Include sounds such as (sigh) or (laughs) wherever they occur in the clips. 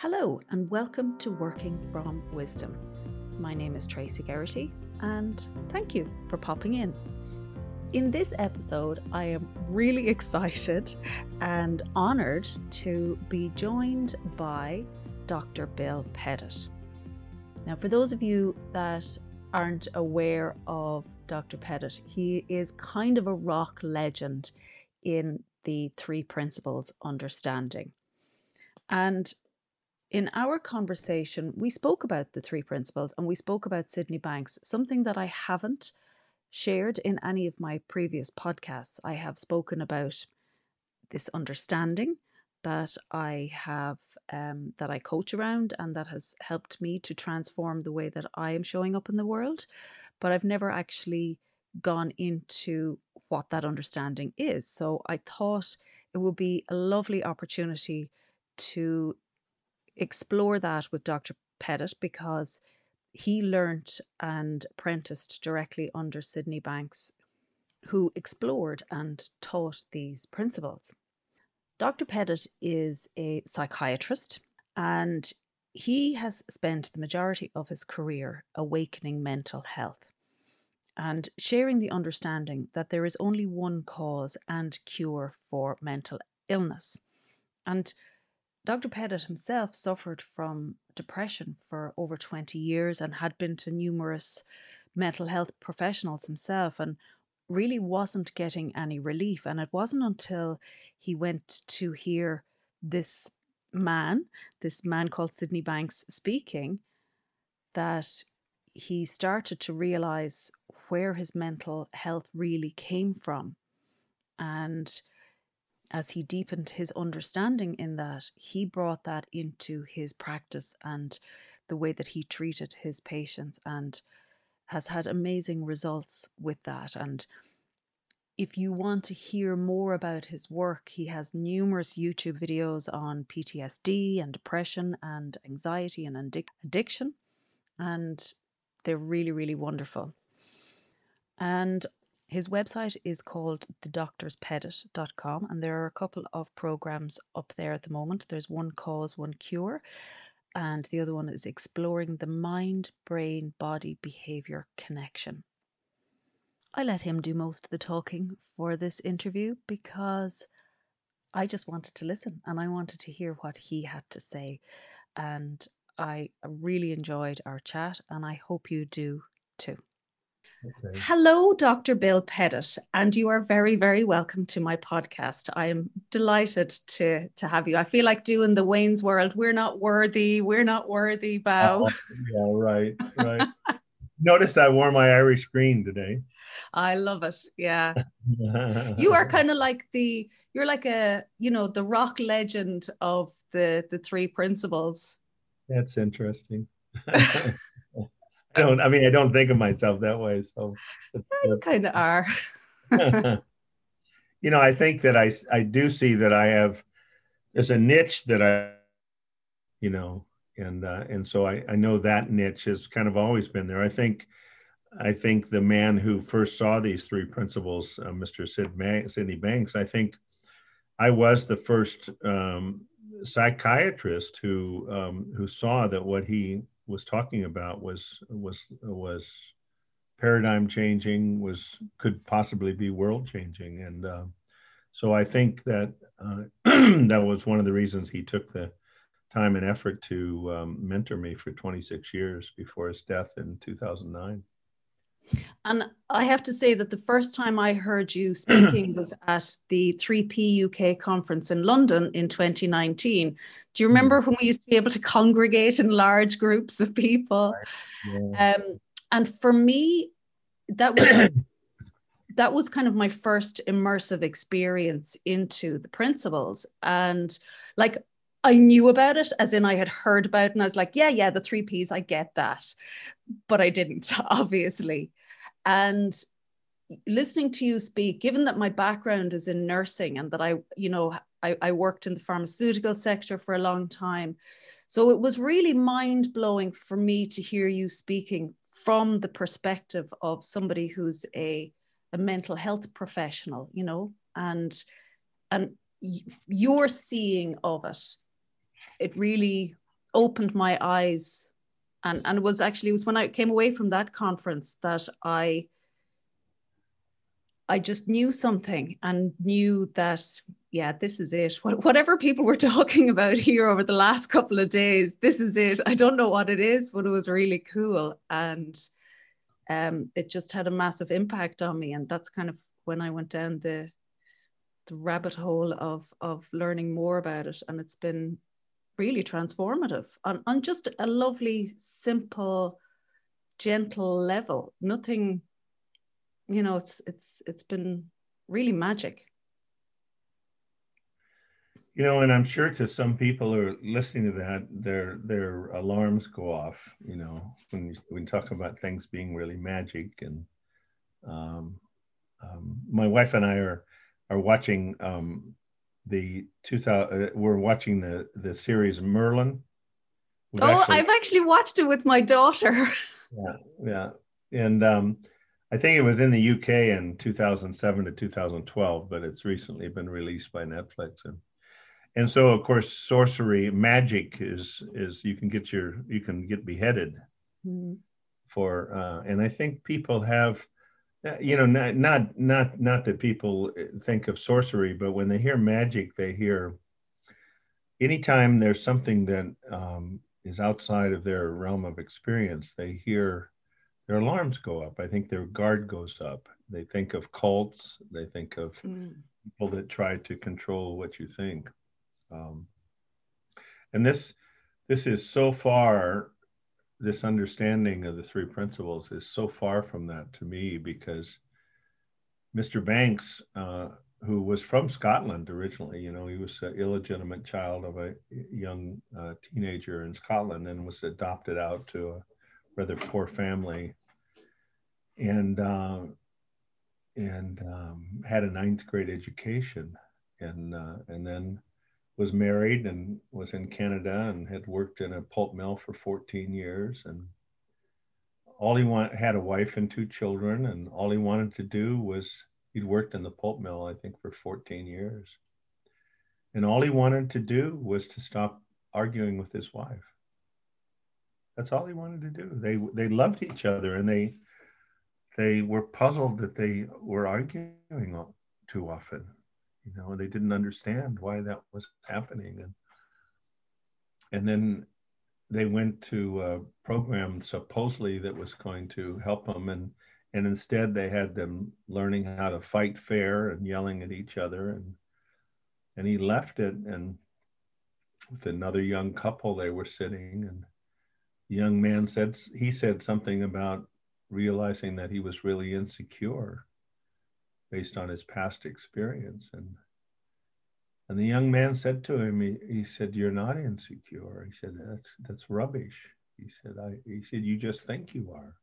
Hello, and welcome to Working from Wisdom. My name is Tracy Geraghty, and thank you for popping in. In this episode, I am really (laughs) excited and honoured to be joined by Dr. Bill Pettit. Now, for those of you that aren't aware of Dr. Pettit, he is kind of a rock legend in the three principles understanding. And in our conversation, we spoke about the three principles and we spoke about Sydney Banks, something that I haven't shared in any of my previous podcasts. I have spoken about this understanding that I have, um, that I coach around, and that has helped me to transform the way that I am showing up in the world. But I've never actually gone into what that understanding is. So I thought it would be a lovely opportunity to explore that with Dr. Pettit because he learnt and apprenticed directly under Sydney Banks, who explored and taught these principles. Dr. Pettit is a psychiatrist and he has spent the majority of his career awakening mental health and sharing the understanding that there is only one cause and cure for mental illness. And Dr. Pettit himself suffered from depression for over 20 years and had been to numerous mental health professionals himself and really wasn't getting any relief. And it wasn't until he went to hear this man, this man called Sydney Banks, speaking, that he started to realize where his mental health really came from. And as he deepened his understanding in that, he brought that into his practice and the way that he treated his patients and has had amazing results with that. And if you want to hear more about his work, he has numerous YouTube videos on PTSD and depression and anxiety and addiction. And they're really, really wonderful. And his website is called thedoctorspettit.com, and there are a couple of programs up there at the moment. There's one cause, one cure, and the other one is exploring the mind brain body behavior connection. I let him do most of the talking for this interview because I just wanted to listen and I wanted to hear what he had to say. And I really enjoyed our chat, and I hope you do too. Okay. Hello, Dr. Bill Pettit, and you are very, very welcome to my podcast. I am delighted to to have you. I feel like doing the Wayne's World. We're not worthy. We're not worthy. Bow. Oh, (laughs) yeah, right, right. (laughs) Notice I wore my Irish green today. I love it. Yeah, (laughs) you are kind of like the you're like a you know the rock legend of the the three principles. That's interesting. I don't. I mean, I don't think of myself that way. So it's, you kind of are. (laughs) you know, I think that I I do see that I have there's a niche that I, you know, and uh, and so I I know that niche has kind of always been there. I think. I think the man who first saw these three principles, uh, Mr. Sid Sydney Banks, I think I was the first um, psychiatrist who um, who saw that what he was talking about was was was paradigm changing, was could possibly be world changing, and uh, so I think that uh, (clears throat) that was one of the reasons he took the time and effort to um, mentor me for 26 years before his death in 2009. And I have to say that the first time I heard you (clears throat) speaking was at the 3P UK conference in London in 2019. Do you remember mm. when we used to be able to congregate in large groups of people? Yeah. Um, and for me, that was (clears throat) that was kind of my first immersive experience into the principles. And like I knew about it, as in I had heard about it, and I was like, yeah, yeah, the three P's, I get that. But I didn't, (laughs) obviously. And listening to you speak, given that my background is in nursing and that I, you know, I, I worked in the pharmaceutical sector for a long time. So it was really mind blowing for me to hear you speaking from the perspective of somebody who's a, a mental health professional, you know, and and your seeing of it, it really opened my eyes. And and it was actually it was when I came away from that conference that I I just knew something and knew that yeah this is it. Whatever people were (laughs) talking about here over the last couple of days this is it. I don't know what it is but it was really cool. And um, it just had a massive impact on me. And that's kind of when I went down the the rabbit hole of of learning more about it. And it's been really transformative on, on just a lovely simple gentle level. Nothing you know it's it's it's been really magic. You know and i'm sure to some people who are listening to that their their alarms go off you know when we talk about things being really magic and um, um, my wife and i are are watching um, the 2000 uh, we're watching the the series merlin. We've oh actually, i've actually watched it with my daughter. (laughs) Yeah yeah. And um i think it was in the uk in 2007 to 2012 but it's recently been released by netflix. And and so of course sorcery magic is is you can get your you can get beheaded mm-hmm. for uh and i think people have you know not not not not that people think of sorcery but when they hear magic they hear anytime there's something that um, is outside of their realm of experience they hear their alarms go up. I think their guard goes up. They think of cults. They think of mm. people that try to control what you think. Um, and this this is so far this understanding of the three principles is so far from that to me because Mr. Banks, uh, who was from Scotland originally, you know, he was an illegitimate child of a young uh, teenager in Scotland and was adopted out to a rather poor family, and uh, and um, had a ninth grade education, and uh, and then was married and was in Canada and had worked in a pulp mill for 14 years. And all he had a wife and two children. And all he wanted to do was he'd worked in the pulp mill, I think, for 14 years. And all he wanted to do was to stop arguing with his wife. That's all he wanted to do. They they loved each other and they they were puzzled that they were arguing too often you know and they didn't understand why that was happening. And and then they went to a program supposedly that was going to help them. And and instead they had them learning how to fight fair and yelling at each other. And and he left it and with another young couple they were sitting. And the young man said he said something about realizing that he was really insecure based on his past experience. And and the young man said to him, he, he said, You're not insecure. He said, That's that's rubbish. He said, I he said, You just think you are.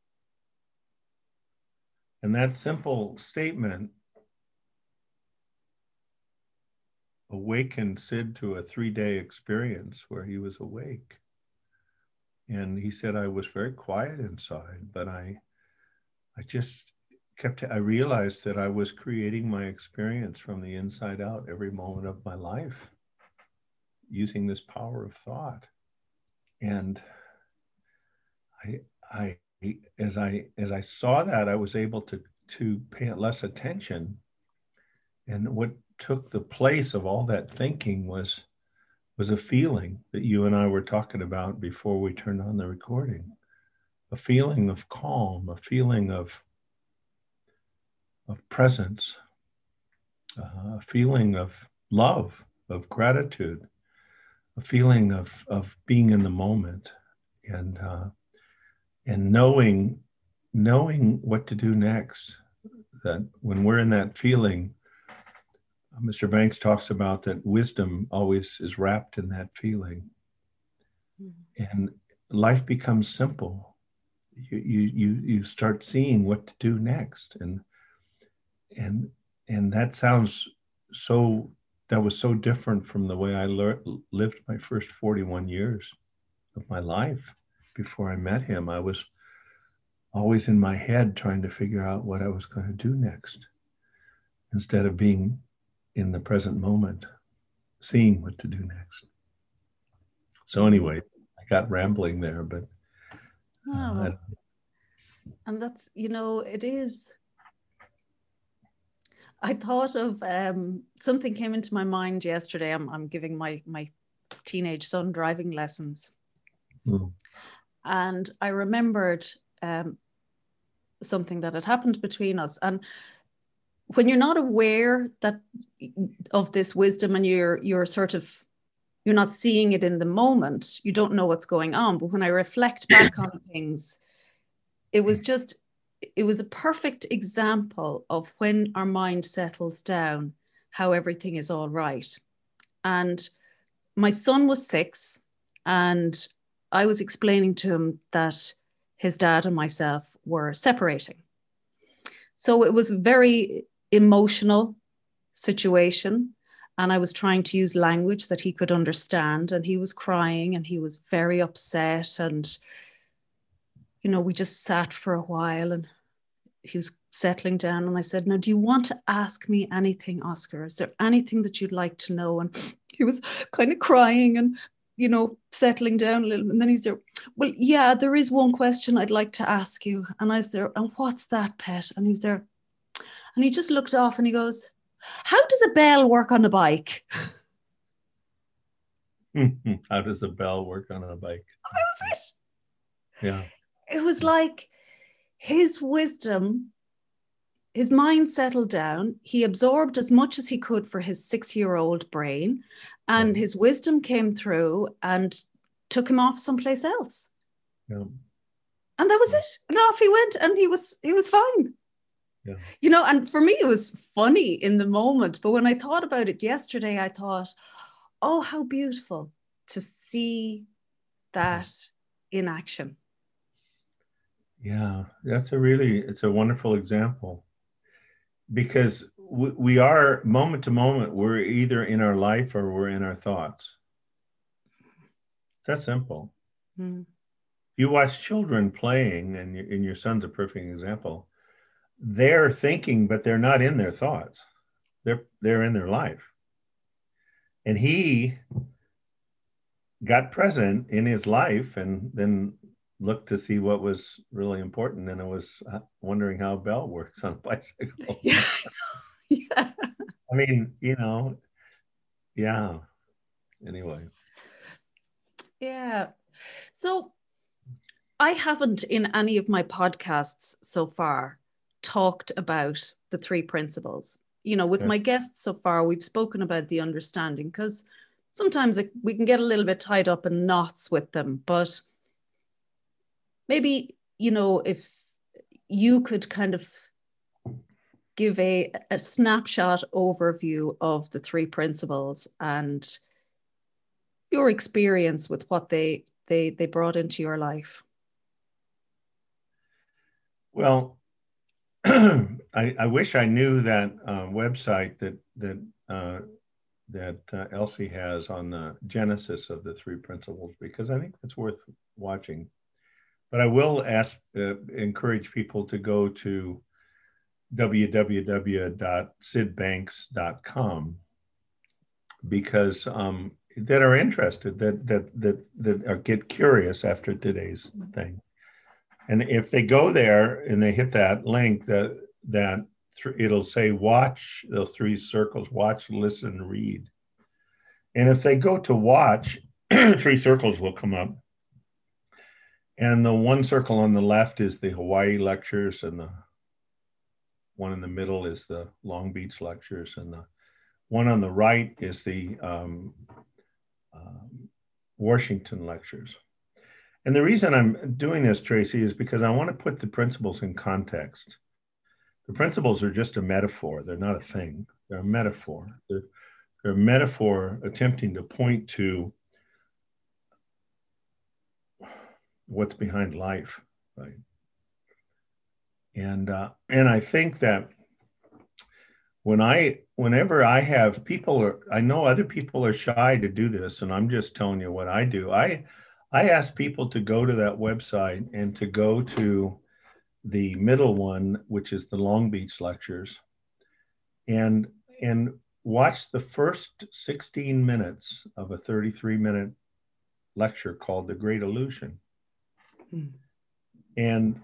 And that simple statement awakened Sid to a three-day experience where he was awake. And he said, I was very quiet inside, but I I just kept i realized that i was creating my experience from the inside out every moment of my life using this power of thought. And i i as i as i saw that i was able to to pay less attention. And what took the place of all that thinking was was a feeling that you and I were talking about before we turned on the recording. A feeling of calm a feeling of of presence, uh, a feeling of love, of gratitude, a feeling of, of being in the moment and, uh, and knowing, knowing what to do next. That when we're in that feeling, Mr. Banks talks about that wisdom always is wrapped in that feeling. Mm-hmm. And life becomes simple. You, you, you, you start seeing what to do next. And and and that sounds so that was so different from the way I lived my first 41 years of my life before I met him. I was always in my head trying to figure out what I was going to do next instead of being in the present moment, seeing what to do next. So, anyway, I got rambling there, but. Oh. Uh, and that's, you know, it is. I thought of um, something came into my mind yesterday. I'm, I'm giving my, my teenage son driving lessons. Mm. And I remembered um, something that had happened between us. And when you're not aware that of this wisdom and you're you're sort of you're not seeing it in the moment you don't know what's going on but when i reflect back (coughs) on things it was just it was a perfect example of when our mind settles down how everything is all right and my son was 6 and i was explaining to him that his dad and myself were separating so it was a very emotional situation and I was trying to use language that he could understand. And he was crying and he was very upset. And, you know, we just sat for a while and he was settling down. And I said, Now, do you want to ask me anything, Oscar? Is there anything that you'd like to know? And he was kind of crying and, you know, settling down a little. And then he's there, Well, yeah, there is one question I'd like to ask you. And I was there, And what's that, pet? And he's there, and he just looked off and he goes, How does a bell work on a bike? (laughs) How does a bell work on a bike? That was it. Yeah. It was like his wisdom, his mind settled down. He absorbed as much as he could for his six year old brain, and his wisdom came through and took him off someplace else. Yeah. And that was it. And off he went, and he was he was fine. Yeah. You know, and for me, it was funny in the moment. But when I thought about it yesterday, I thought, oh, how beautiful to see that in action. Yeah, that's a really, it's a wonderful example because we, we are moment to moment, we're either in our life or we're in our thoughts. It's that simple. Mm. You watch children playing, and, and your son's a perfect example they're thinking, but they're not in their thoughts. They're they're in their life. And he got present in his life and then looked to see what was really important. And I was uh, wondering how Bell works on a (laughs) bicycle. (laughs) Yeah. (laughs) yeah. I mean, you know, yeah. Anyway. Yeah. So I haven't in any of my podcasts so far talked about the three principles. You know, with my guests so far, we've spoken about the understanding because sometimes it, we can get a little bit tied up in knots with them. But maybe, you know, if you could kind of give a, a snapshot overview of the three principles and your experience with what they they they brought into your life well (clears throat) I, I, wish I knew that uh, website that that uh, that uh, Elsie has on the genesis of the three principles because I think that's worth watching. But I will ask, uh, encourage people to go to www.sidbanks.com because um, that are interested that that that that get curious after today's thing. And if they go there and they hit that link, that that th- it'll say watch those three circles: watch, listen, read. And if they go to watch, (clears throat) three circles will come up. And the one circle on the left is the Hawaii lectures, and the one in the middle is the Long Beach lectures, and the one on the right is the um, um, Washington lectures. And the reason I'm doing this, Tracy, is because I want to put the principles in context. The principles are just a metaphor, they're not a thing, they're a metaphor. They're, they're a metaphor attempting to point to what's behind life, right? And uh, and I think that when I whenever I have people are I know other people are shy to do this, and I'm just telling you what I do. I I ask people to go to that website and to go to the middle one, which is the Long Beach lectures, and and watch the first 16 minutes of a 33 minute lecture called The Great Illusion. Hmm. And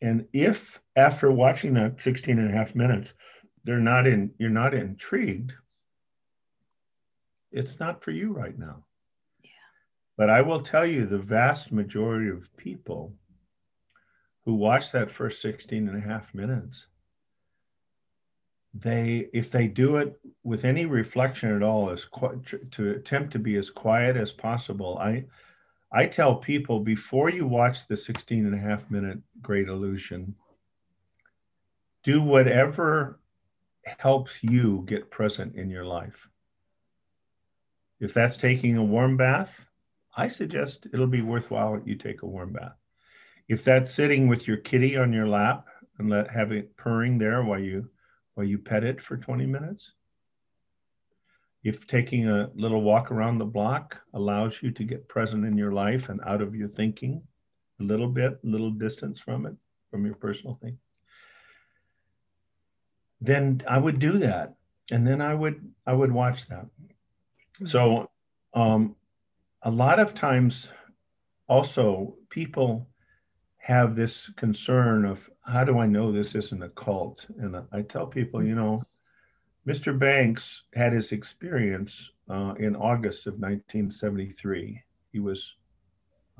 and if after watching that 16 and a half minutes, they're not in, you're not intrigued, it's not for you right now. Yeah. But I will tell you the vast majority of people who watch that first 16 and a half minutes, they, if they do it with any reflection at all, as to attempt to be as quiet as possible, I, I tell people before you watch the 16 and a half minute Great Illusion, do whatever helps you get present in your life. If that's taking a warm bath, I suggest it'll be worthwhile that you take a warm bath. If that's sitting with your kitty on your lap and let have it purring there while you while you pet it for 20 minutes. If taking a little walk around the block allows you to get present in your life and out of your thinking a little bit, a little distance from it, from your personal thing, then I would do that. And then I would I would watch that. So um, a lot of times also people have this concern of how do I know this isn't a cult? And I tell people, you know, Mr. Banks had his experience uh, in August of 1973. He was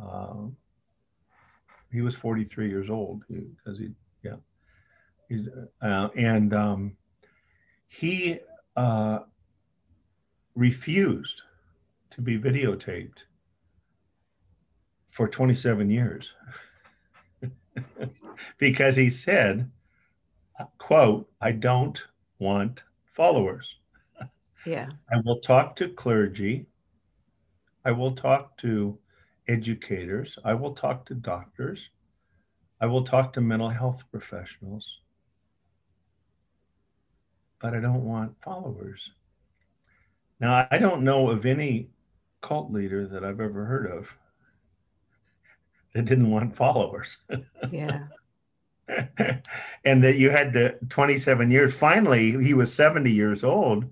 uh, he was 43 years old because he, yeah, he, uh, and um, he uh, refused to be videotaped for 27 years (laughs) because he said, quote, I don't want followers. Yeah. (laughs) I will talk to clergy. I will talk to educators. I will talk to doctors. I will talk to mental health professionals. But I don't want followers. Now, I don't know of any cult leader that I've ever heard of (laughs) that didn't want followers. (laughs) Yeah. (laughs) and that you had to 27 years. Finally, he was 70 years old.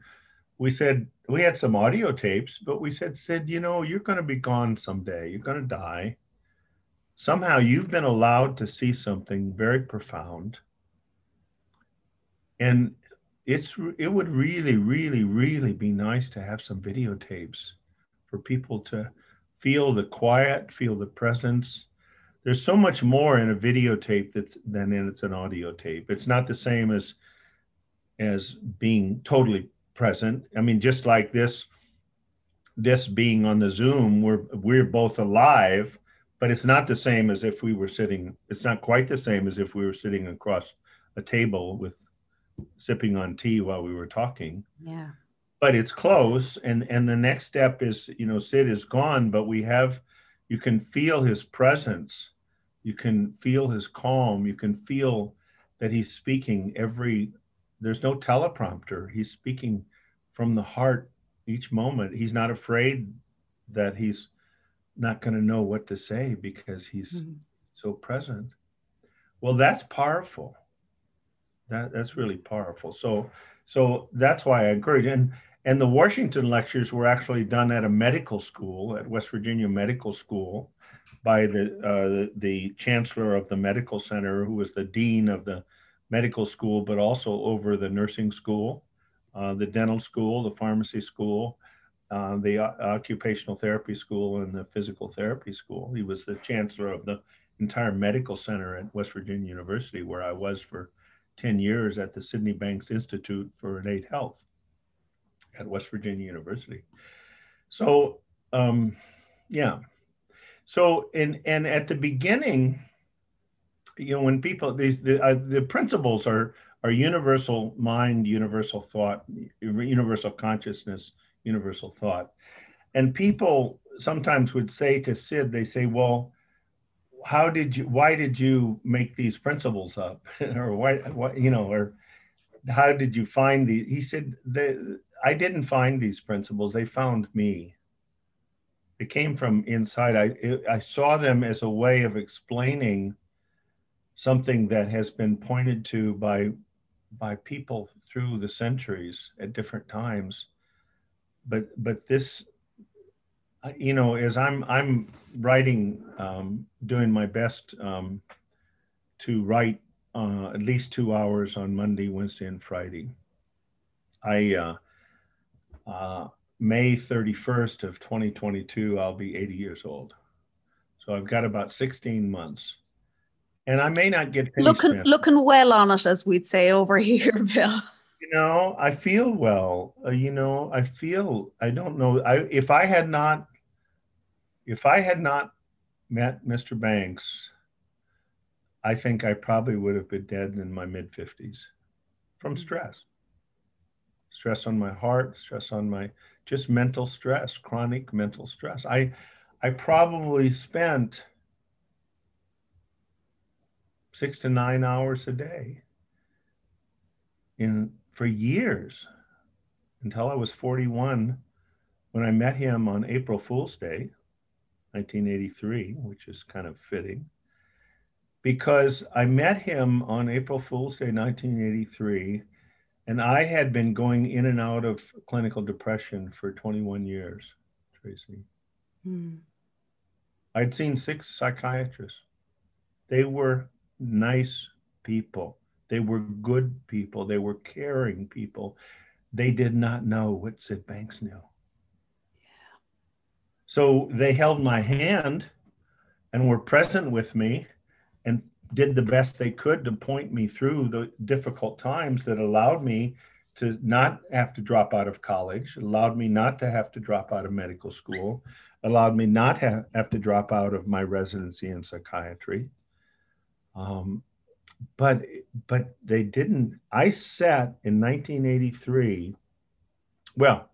We said, we had some audio tapes, but we said, Sid, you know, you're going to be gone someday. You're going to die. Somehow you've been allowed to see something very profound. And it's it would really really really be nice to have some videotapes for people to feel the quiet feel the presence there's so much more in a videotape that's than in it's an audio tape it's not the same as as being totally present i mean just like this this being on the zoom we're we're both alive but it's not the same as if we were sitting it's not quite the same as if we were sitting across a table with sipping on tea while we were talking. Yeah. But it's close, and and the next step is you know Sid is gone, but we have you can feel his presence, you can feel his calm, you can feel that he's speaking every. There's no teleprompter. He's speaking from the heart each moment. He's not afraid that he's not going to know what to say because he's mm-hmm. so present. Well, that's powerful that that's really powerful. So so that's why I encourage and and the Washington lectures were actually done at a medical school at West Virginia Medical School by the uh, the, the chancellor of the medical center, who was the dean of the medical school, but also over the nursing school, uh, the dental school, the pharmacy school, uh, the occupational therapy school, and the physical therapy school. He was the chancellor of the entire medical center at West Virginia University, where I was for 10 years at the Sydney Banks Institute for Innate Health at West Virginia University. So, um, yeah. So, and, and at the beginning, you know, when people, these, the, uh, the principles are, are universal mind, universal thought, universal consciousness, universal thought. And people sometimes would say to Sid, they say, well, how did you why did you make these principles up? (laughs) Or why what you know or how did you find the he said the i didn't find these principles. They found me it came from inside i it, i saw them as a way of explaining something that has been pointed to by by people through the centuries at different times but but this you know, as I'm I'm writing, um, doing my best um, to write uh, at least two hours on Monday, Wednesday, and Friday. I uh, uh, May 31st of 2022, I'll be 80 years old. So I've got about 16 months. And I may not get looking looking well on it, as we'd say over (laughs) here, Bill. You know, I feel well. Uh, you know, I feel. I don't know. I if I had not, if I had not met Mr. Banks, I think I probably would have been dead in my mid fifties from mm. stress. Stress on my heart, stress on my just mental stress, chronic mental stress. I I probably spent six to nine hours a day in for years until I was 41 when I met him on April Fool's Day, 1983, which is kind of fitting. Because I met him on April Fool's Day, 1983, and I had been going in and out of clinical depression for 21 years, Tracy. Hmm. I'd seen six psychiatrists. They were nice people. They were good people. They were caring people. They did not know what Sid Banks knew. Yeah. So they held my hand and were present with me and did the best they could to point me through the difficult times that allowed me to not have to drop out of college, allowed me not to have to drop out of medical school, allowed me not have, have to drop out of my residency in psychiatry. Um, but but they didn't. I sat in 1983. Well,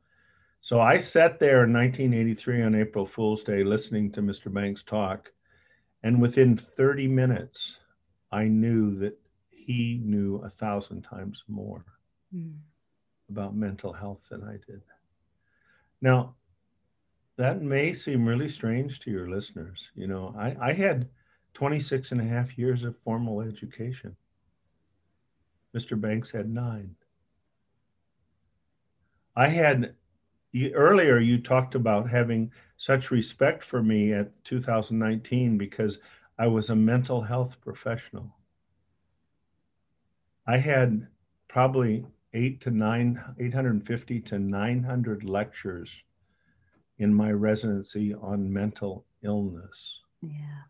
so I sat there in 1983 on April Fool's Day listening to Mr. Banks talk, and within 30 minutes, I knew that he knew a thousand times more mm. about mental health than I did. Now, that may seem really strange to your listeners. You know, I, I had 26 and a half years of formal education. Mr. Banks had nine. I had earlier you talked about having such respect for me at 2019 because I was a mental health professional. I had probably eight to nine, 850 to 900 lectures in my residency on mental illness. Yeah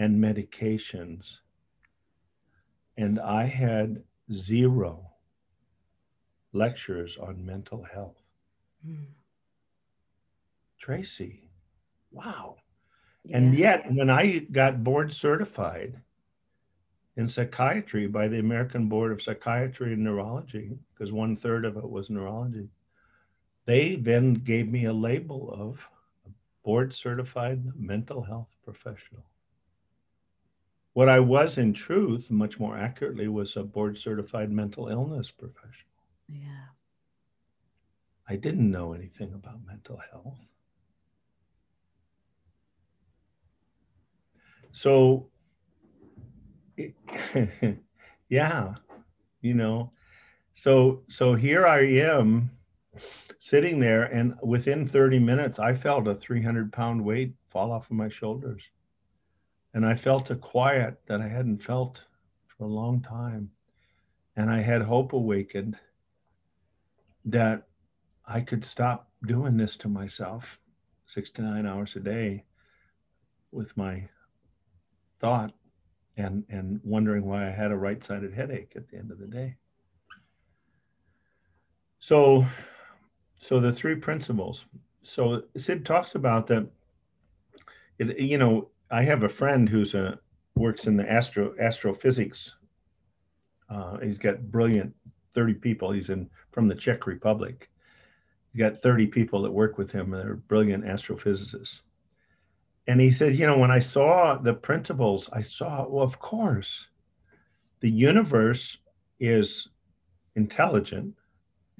and medications. And I had zero lectures on mental health. Mm. Tracy, wow. Yeah. And yet, when I got board certified in psychiatry by the American Board of Psychiatry and Neurology, because one third of it was neurology, they then gave me a label of a board certified mental health professional. What I was in truth, much more accurately, was a board certified mental illness professional. Yeah. I didn't know anything about mental health. So, it, (laughs) yeah, you know, so so here I am sitting there, and within 30 minutes, I felt a 300 pound weight fall off of my shoulders. And I felt a quiet that I hadn't felt for a long time. And I had hope awakened that I could stop doing this to myself six to nine hours a day with my thought and and wondering why I had a right-sided headache at the end of the day. So so the three principles. So Sid talks about that it, you know I have a friend who's a works in the astro astrophysics. Uh, he's got brilliant 30 people. He's in from the Czech Republic. He's got 30 people that work with him. They're brilliant astrophysicists. And he said, you know, when I saw the principles, I saw, well, of course, the universe is intelligent,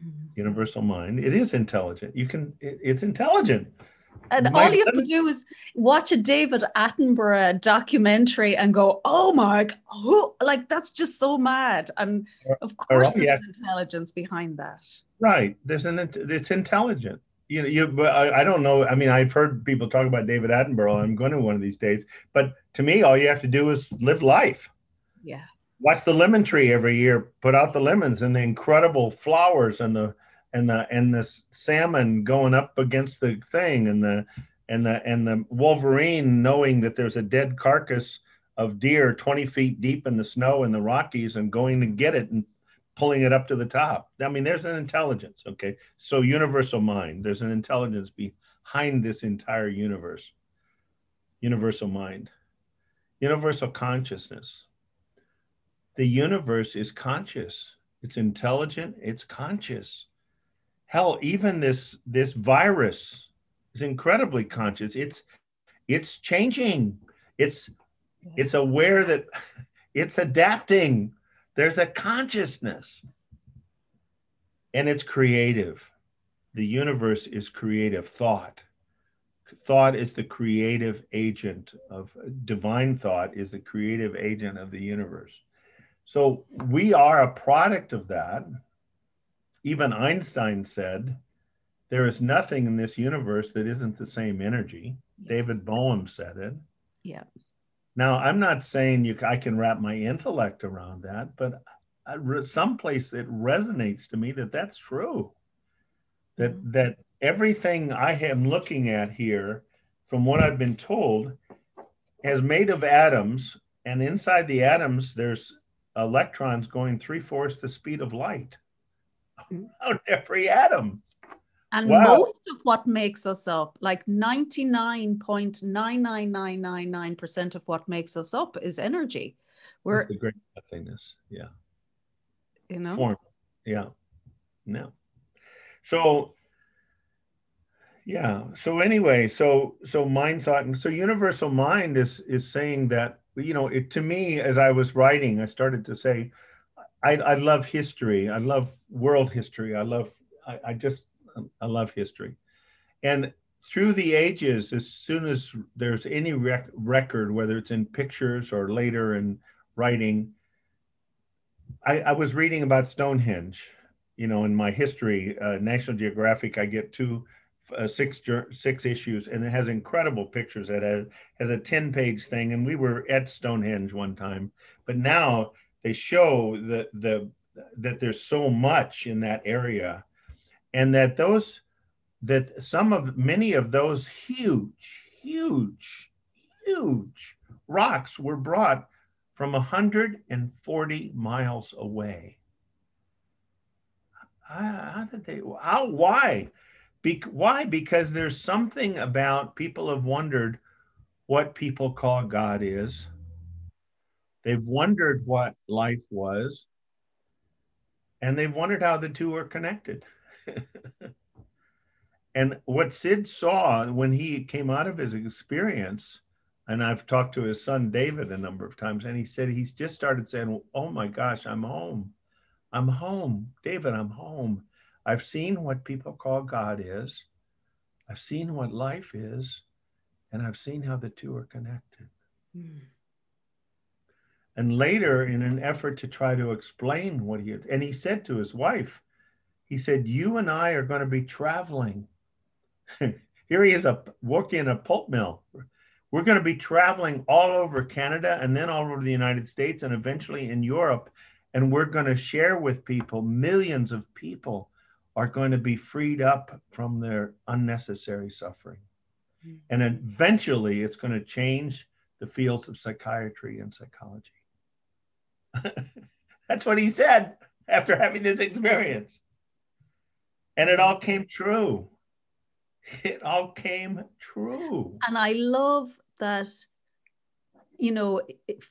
mm-hmm. universal mind. It is intelligent. You can, it, it's intelligent. And all you have to do is watch a David Attenborough documentary and go, "Oh my, who like that's just so mad." And of course, there's yeah. intelligence behind that. Right. There's an it's intelligent. You know, you. But I, I don't know. I mean, I've heard people talk about David Attenborough. I'm going to one of these days. But to me, all you have to do is live life. Yeah. Watch the lemon tree every year. Put out the lemons and the incredible flowers and the and the and the salmon going up against the thing and the and the and the wolverine knowing that there's a dead carcass of deer 20 feet deep in the snow in the rockies and going to get it and pulling it up to the top. I mean there's an intelligence okay? So universal mind there's an intelligence behind this entire universe. Universal mind. Universal consciousness. The universe is conscious. It's intelligent. It's conscious. Hell even this this virus is incredibly conscious. It's it's changing. It's it's aware that (laughs) it's adapting. There's a consciousness. And it's creative. The universe is creative thought. Thought is the creative agent of divine thought is the creative agent of the universe. So we are a product of that. Even Einstein said there is nothing in this universe that isn't the same energy. Yes. David Bohm said it. Yeah. Now, I'm not saying you I can wrap my intellect around that, but I, someplace it resonates to me that that's true. That mm-hmm. that everything I am looking at here, from what I've been told, is made of atoms, and inside the atoms there's electrons going three fourths the speed of light mm-hmm. (laughs) on every atom. And wow. most of what makes us up, like 99.99999% of what makes us up is energy. We're the great nothingness. Yeah. You know? Form. Yeah. No. So yeah. So anyway, so so mind thought and so universal mind is is saying that, you know, it to me as I was writing, I started to say, I, I love history. I love world history. I love I, I just I love history. And through the ages, as soon as there's any rec- record, whether it's in pictures or later in writing, I, I, was reading about Stonehenge. You know, in my history, uh, National Geographic, I get two, uh, six, six issues, and it has incredible pictures. It has, has a ten page thing, and we were at Stonehenge one time. But now they show that the that there's so much in that area and that those that some of many of those huge huge huge rocks were brought from 140 miles away. How, did they how why? Be, why? Because there's something about people have wondered what people call god is. They've wondered what life was. And they've wondered how the two are connected (laughs) and what Sid saw when he came out of his experience, and I've talked to his son David a number of times, and he said he's just started saying, Oh my gosh, I'm home. I'm home. David, I'm home. I've seen what people call God is. I've seen what life is, and I've seen how the two are connected. Mm. And later, in an effort to try to explain what he is, and he said to his wife, he said, You and I are going to be traveling. (laughs) Here he is a, working in a pulp mill. We're going to be traveling all over Canada and then all over the United States and eventually in Europe. And we're going to share with people, millions of people are going to be freed up from their unnecessary suffering. Mm-hmm. And eventually it's going to change the fields of psychiatry and psychology. (laughs) That's what he said after having this experience. And it all came true. It all came true. And I love that, you know,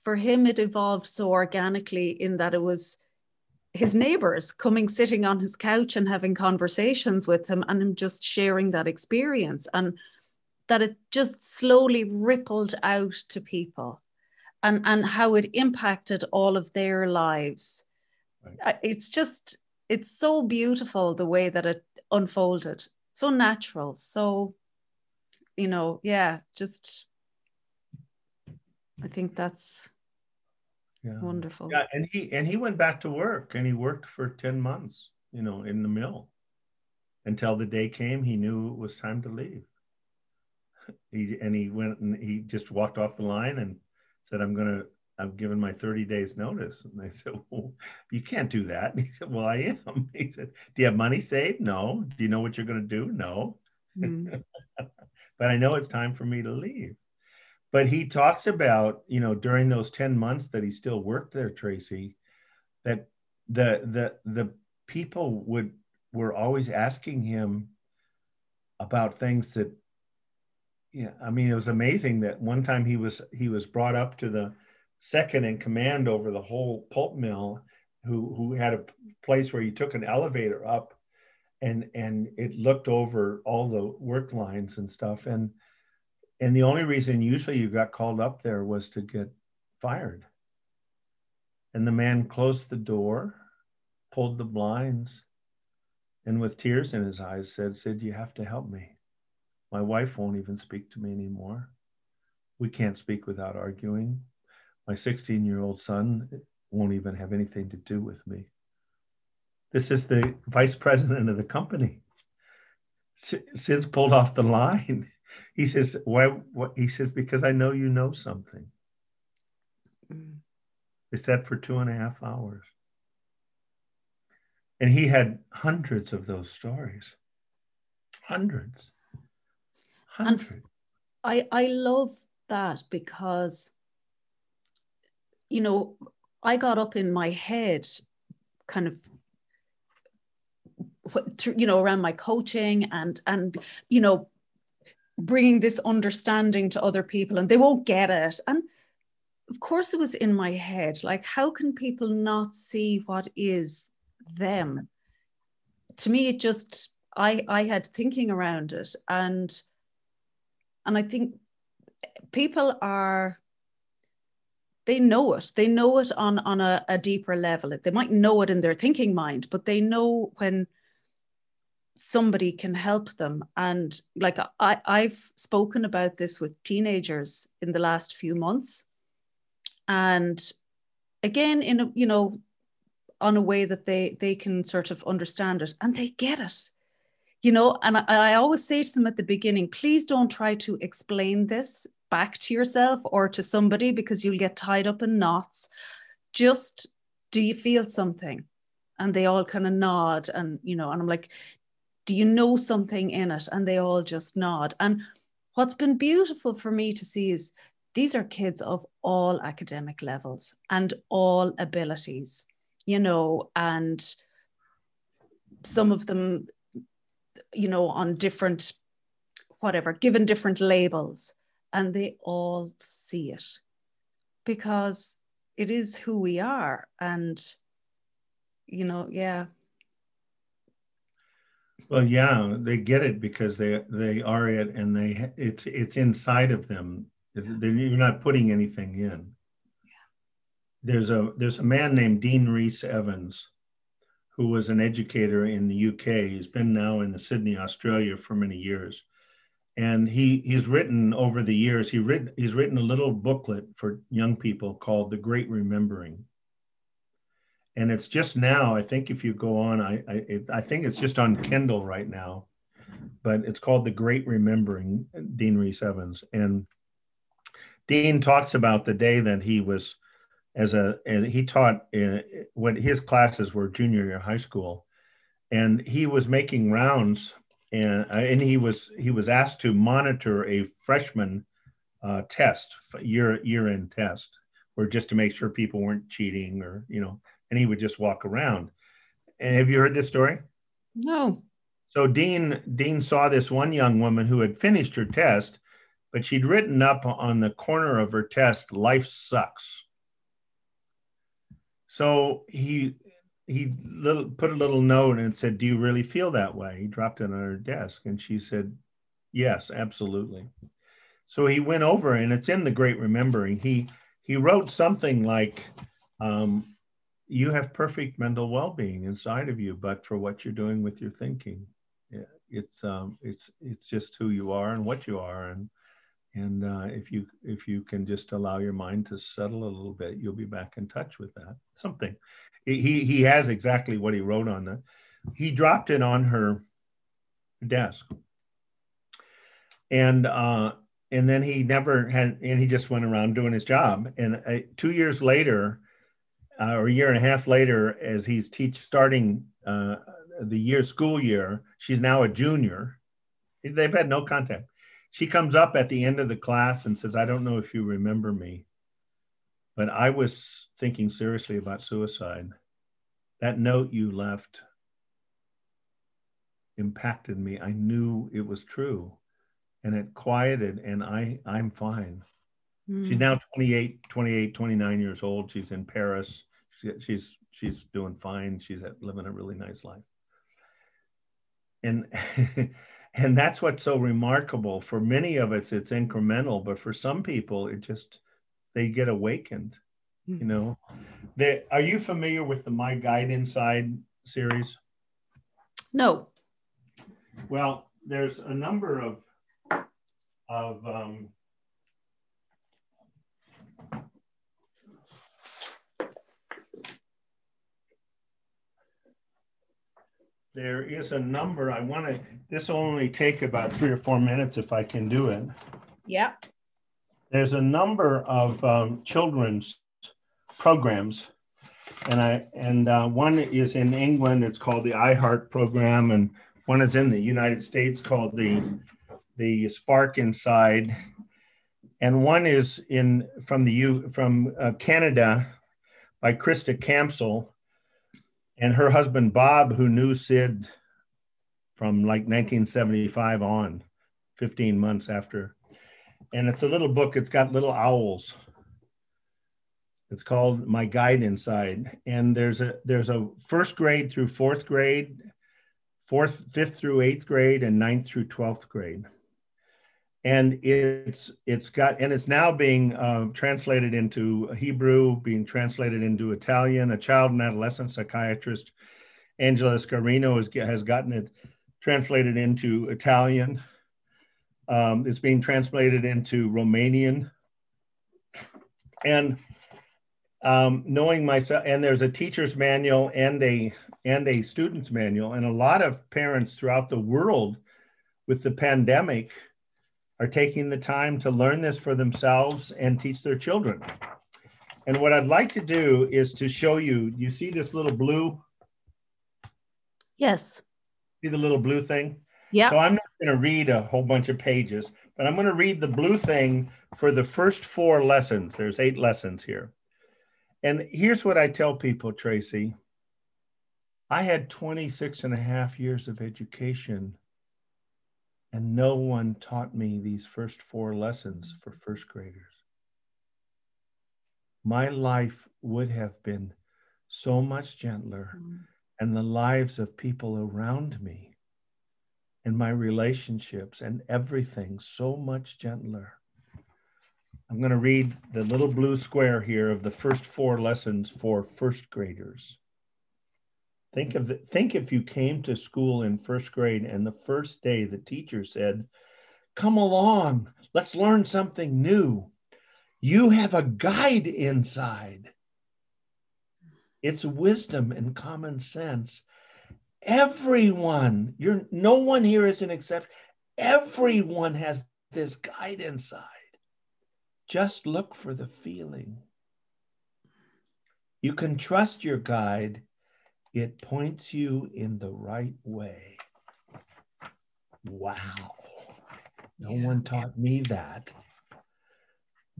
for him, it evolved so organically in that it was his neighbors coming, sitting on his couch and having conversations with him and him just sharing that experience. And that it just slowly rippled out to people and, and how it impacted all of their lives. Right. It's just, it's so beautiful the way that it unfolded so natural so you know yeah just i think that's yeah. wonderful yeah and he and he went back to work and he worked for 10 months you know in the mill until the day came he knew it was time to leave. He, and he went and he just walked off the line and said, I'm going to, I'm given my 30 days notice. And I said, well, you can't do that. (laughs) And he said, well, I am. (laughs) He said, do you have money saved? No. Do you know what you're going to do? No. Mm. (laughs) but I know it's time for me to leave. But he talks about, you know, during those 10 months that he still worked there, Tracy, that the the the people would were always asking him about things that yeah i mean it was amazing that one time he was he was brought up to the second in command over the whole pulp mill who who had a place where he took an elevator up and and it looked over all the work lines and stuff. And and the only reason usually you got called up there was to get fired. And the man closed the door pulled the blinds and with tears in his eyes said sid you have to help me. My wife won't even speak to me anymore. We can't speak without arguing my 16 year old son won't even have anything to do with me this is the vice president of the company. Sid's pulled off the line. He says, "Why?" What he says because I know you know something. Mm. They sat for two and a half hours, and he had hundreds of those stories. Hundreds. Hundreds. And I I love that because you know I got up in my head, kind of you know around my coaching and and you know bringing this understanding to other people and they won't get it. And of course it was in my head like how can people not see what is them? To me it just i i had thinking around it and and i think people are they know it. They know it on on a, a deeper level. They might know it in their thinking mind but they know when somebody can help them. And like I, i've spoken about this with teenagers in the last few months. And again in a you know on a way that they they can sort of understand it and they get it. You know and I, I always say to them at the beginning please don't try to explain this back to yourself or to somebody because you'll get tied up in knots just do you feel something and they all kind of nod and you know and i'm like do you know something in it? And they all just nod. And what's been beautiful for me to see is these are kids of all academic levels and all abilities, you know, and some of them, you know, on different, whatever, given different labels, and they all see it because it is who we are. And, you know, yeah, well, yeah, they get it because they they are it, and they it's it's inside of them. You're not putting anything in. There's a there's a man named Dean Rees Evans, who was an educator in the UK. He's been now in the Sydney, Australia, for many years, and he he's written over the years. He written he's written a little booklet for young people called The Great Remembering and it's just now. I think if you go on, I I, it, I think it's just on Kindle right now, but it's called The Great Remembering, Dean Rees Evans, and Dean talks about the day that he was as a and he taught in, uh, when his classes were junior year high school, and he was making rounds and uh, and he was he was asked to monitor a freshman uh, test year year end test or just to make sure people weren't cheating or you know and he would just walk around. And have you heard this story? No. So Dean Dean saw this one young woman who had finished her test, but she'd written up on the corner of her test, "Life sucks." So he he little, put a little note and said, "Do you really feel that way?" He dropped it on her desk, and she said, "Yes, absolutely." So he went over, and it's in the Great Remembering. He he wrote something like, um, you have perfect mental well-being inside of you but for what you're doing with your thinking it's um it's it's just who you are and what you are and and uh, if you if you can just allow your mind to settle a little bit you'll be back in touch with that something he he has exactly what he wrote on that he dropped it on her desk. And uh, and then he never had, and he just went around doing his job. And uh, two years later, uh, or a year and a half later, as he's teach starting uh, the year school year, she's now a junior. They've had no contact. She comes up at the end of the class and says, "I don't know if you remember me, but I was thinking seriously about suicide. That note you left impacted me. I knew it was true." and it quieted and I I'm fine. Mm. She's now 28, 28, 29 years old. She's in Paris. She, she's she's doing fine. She's living a really nice life. And (laughs) and that's what's so remarkable. For many of us, it's incremental, but for some people, it just they get awakened. You hmm. know, they, are you familiar with the My Guide Inside series? No. Well, there's a number of of um, there is a number I want to this will only take about three or four minutes if I can do it. Yeah. There's a number of um, children's programs and I and uh, one is in England. It's called the iHeart program, and one is in the United States called the the spark inside, and one is in from the U from uh, Canada by Christa Campsall and her husband Bob, who knew Sid from like 1975 on, 15 months after. And it's a little book. It's got little owls. It's called My Guide Inside, and there's a there's a first grade through fourth grade, fourth, fifth through eighth grade, and ninth through twelfth grade and it's it's got and it's now being uh, translated into Hebrew, being translated into Italian. A child and adolescent psychiatrist, Angela Scarino, has, has gotten it translated into Italian. Um, it's being translated into Romanian, and um, knowing myself, and there's a teacher's manual and a and a student's manual, and a lot of parents throughout the world with the pandemic are taking the time to learn this for themselves and teach their children. And what I'd like to do is to show you, you see this little blue? Yes. See the little blue thing? Yeah. So I'm going to read a whole bunch of pages, but I'm going to read the blue thing for the first four lessons. There's eight lessons here. And here's what I tell people, Tracy. I had 26 and a half years of education and no one taught me these first four lessons for first graders. My life would have been so much gentler, mm-hmm. and the lives of people around me, and my relationships, and everything so much gentler. I'm going to read the little blue square here of the first four lessons for first graders. Think of the, think if you came to school in first grade and the first day the teacher said, "Come along, let's learn something new." You have a guide inside. It's wisdom and common sense. Everyone, you're no one here is an exception. Everyone has this guide inside. Just look for the feeling. You can trust your guide it points you in the right way. Wow. No yeah. one taught me that.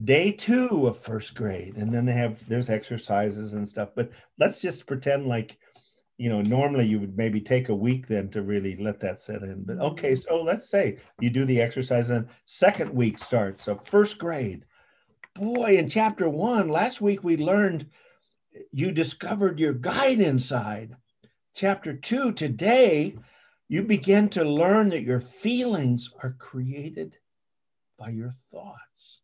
Day two of first grade. And then they have, there's exercises and stuff. But let's just pretend like, you know, normally you would maybe take a week then to really let that set in. But okay, mm-hmm. so let's say you do the exercise and second week starts. So first grade. Boy, in chapter one, last week we learned you discovered your guide inside. Chapter two, today you begin to learn that your feelings are created by your thoughts.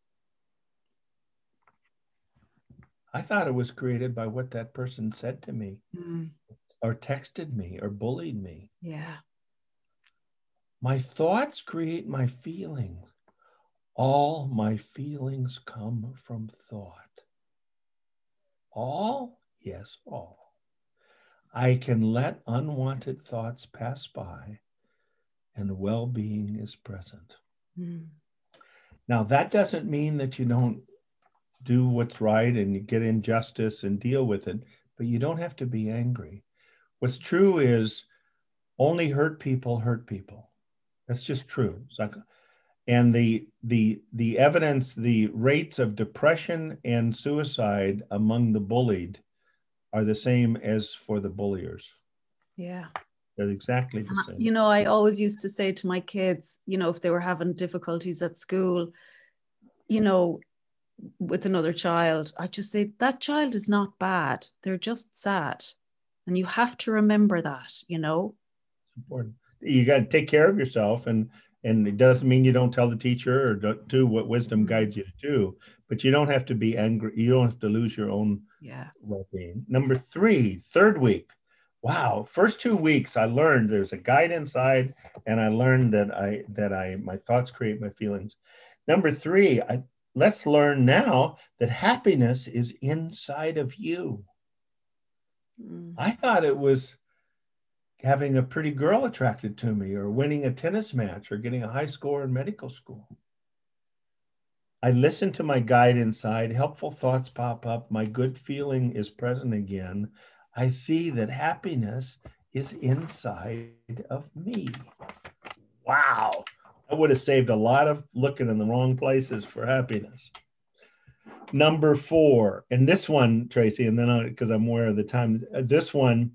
I thought it was created by what that person said to me mm. Or texted me or bullied me. Yeah. My thoughts create my feelings. All my feelings come from thought. All? Yes, all. I can let unwanted thoughts pass by and well being is present. Mm. Now, that doesn't mean that you don't do what's right and you get injustice and deal with it, but you don't have to be angry. What's true is only hurt people hurt people. That's just true. Like, and the the the evidence, the rates of depression and suicide among the bullied are the same as for the bulliers. Yeah. They're exactly the uh, same. You know, I always used to say to my kids, you know, if they were having difficulties at school, you know, with another child, I just say that child is not bad. They're just sad. And you have to remember that, you know. It's important. You got to take care of yourself and and it doesn't mean you don't tell the teacher or do what wisdom mm-hmm. guides you to do, but you don't have to be angry. You don't have to lose your own yeah. well-being. Number three, third week, wow first two weeks i learned there's a guide inside and i learned that i that i my thoughts create my feelings number three I, let's learn now that happiness is inside of you mm. i thought it was having a pretty girl attracted to me or winning a tennis match or getting a high score in medical school I listen to my guide inside. Helpful thoughts pop up. My good feeling is present again. I see that happiness is inside of me. Wow. I would have saved a lot of looking in the wrong places for happiness. Number four, and this one, Tracy, and then because I'm aware of the time, uh, this one,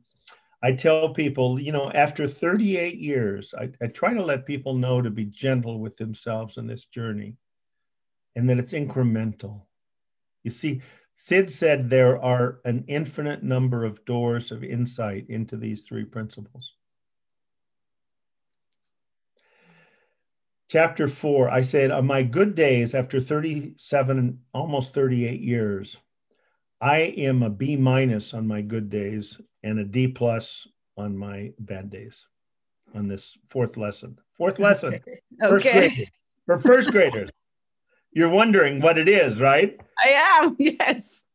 I tell people, you know, after 38 years, I, I try to let people know to be gentle with themselves in this journey and that it's incremental. You see, Sid said there are an infinite number of doors of insight into these three principles. Chapter four, I said, on my good days after 37, almost 38 years, I am a B minus on my good days and a D plus on my bad days on this fourth lesson. Fourth lesson. okay. First graders, for first graders. (laughs) You're wondering what it is, right? I am, (laughs) yes.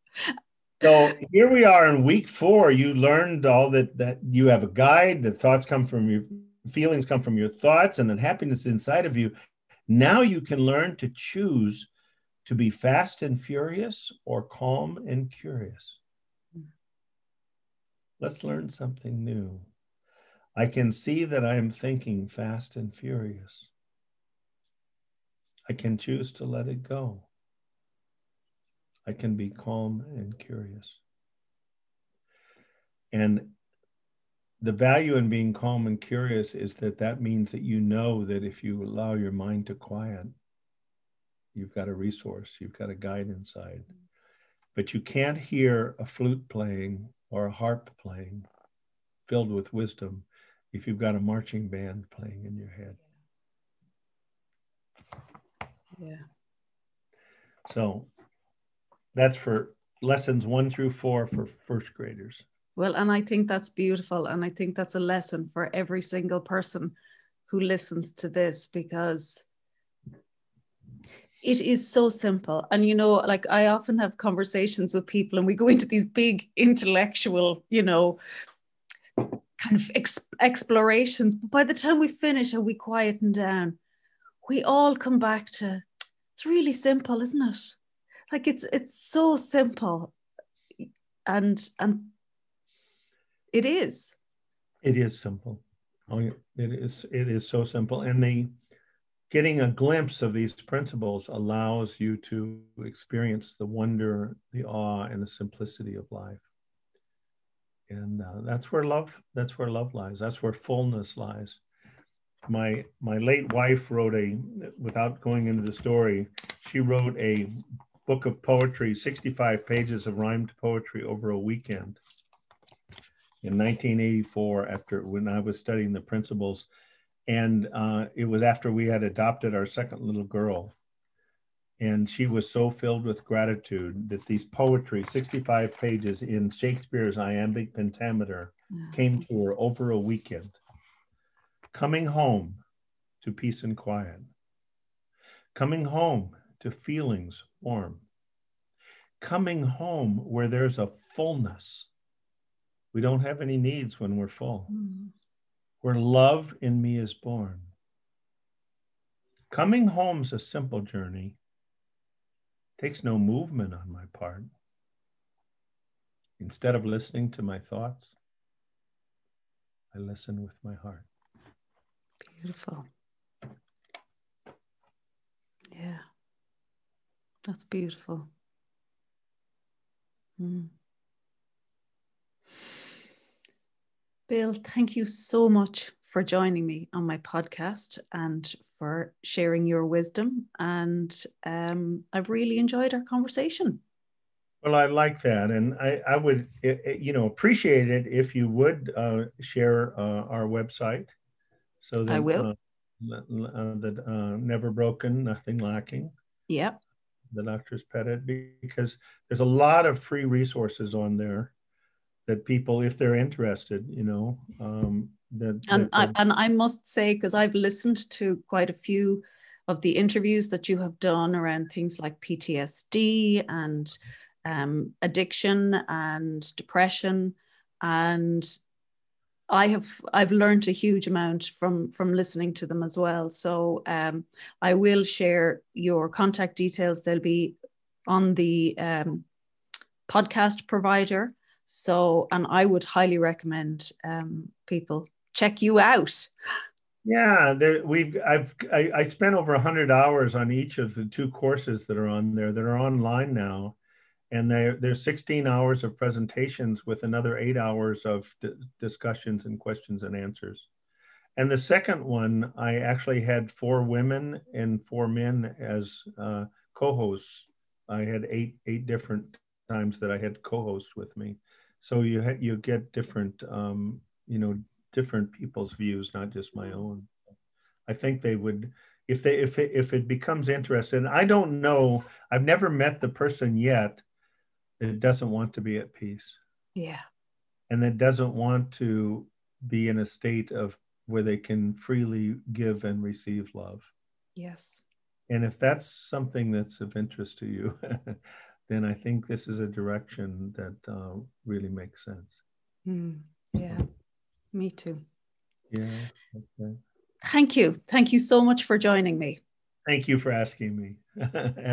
So here we are in week four. You learned all that that you have a guide, the thoughts come from your feelings come from your thoughts, and then happiness inside of you. Now you can learn to choose to be fast and furious or calm and curious. Let's learn something new. I can see that I am thinking fast and furious. I can choose to let it go. I can be calm and curious. And the value in being calm and curious is that that means that you know that if you allow your mind to quiet, you've got a resource, you've got a guide inside. But you can't hear a flute playing or a harp playing filled with wisdom if you've got a marching band playing in your head. Yeah. So that's for lessons one through four for first graders. Well, and I think that's beautiful. And I think that's a lesson for every single person who listens to this because it is so simple. And, you know, like I often have conversations with people and we go into these big intellectual, you know, kind of ex- explorations. But by the time we finish and we quieten down, we all come back to it's really simple, isn't it? Like it's it's so simple, and and it is. It is simple. Oh, it is. It is so simple, and the getting a glimpse of these principles allows you to experience the wonder, the awe, and the simplicity of life. And uh, that's where love. That's where love lies. That's where fullness lies my my late wife wrote a without going into the story she wrote a book of poetry 65 pages of rhymed poetry over a weekend in 1984 after when i was studying the principles and uh, it was after we had adopted our second little girl and she was so filled with gratitude that these poetry 65 pages in shakespeare's iambic pentameter came to her over a weekend coming home to peace and quiet, coming home to feelings warm, coming home where there's a fullness. We don't have any needs when we're full, mm-hmm. where love in me is born. Coming home's a simple journey. Takes no movement on my part. Instead of listening to my thoughts, I listen with my heart. Beautiful. Yeah. That's beautiful. Mm. Bill, thank you so much for joining me on my podcast and for sharing your wisdom. And um, I've really enjoyed our conversation. Well, I like that, and I, I would, you know, appreciate it if you would uh, share uh, our website, so that I will. Uh, that uh, never broken, nothing lacking. Yep. The doctor's Pettit because there's a lot of free resources on there that people, if they're interested, you know, um, that, and I, and I must say because I've listened to quite a few of the interviews that you have done around things like PTSD and um, addiction and depression and I have I've learned a huge amount from from listening to them as well. So um, I will share your contact details. They'll be on the um, podcast provider. So and I would highly recommend um, people check you out. Yeah, there we've I've I, I spent over hundred hours on each of the two courses that are on there that are online now, and there there's 16 hours of presentations with another eight hours of d- discussions and questions and answers. And the second one, I actually had four women and four men as uh, co-hosts. I had eight eight different times that I had co-hosts with me, so you ha- you get different um, you know different people's views, not just my own. I think they would, if they if it, if it becomes interesting. I don't know. I've never met the person yet that doesn't want to be at peace. Yeah. And that doesn't want to be in a state of where they can freely give and receive love. Yes. And if that's something that's of interest to you, (laughs) then I think this is a direction that uh, really makes sense. Mm, yeah. Me too. Yeah. Okay. Thank you. Thank you so much for joining me. Thank you for asking me. (laughs)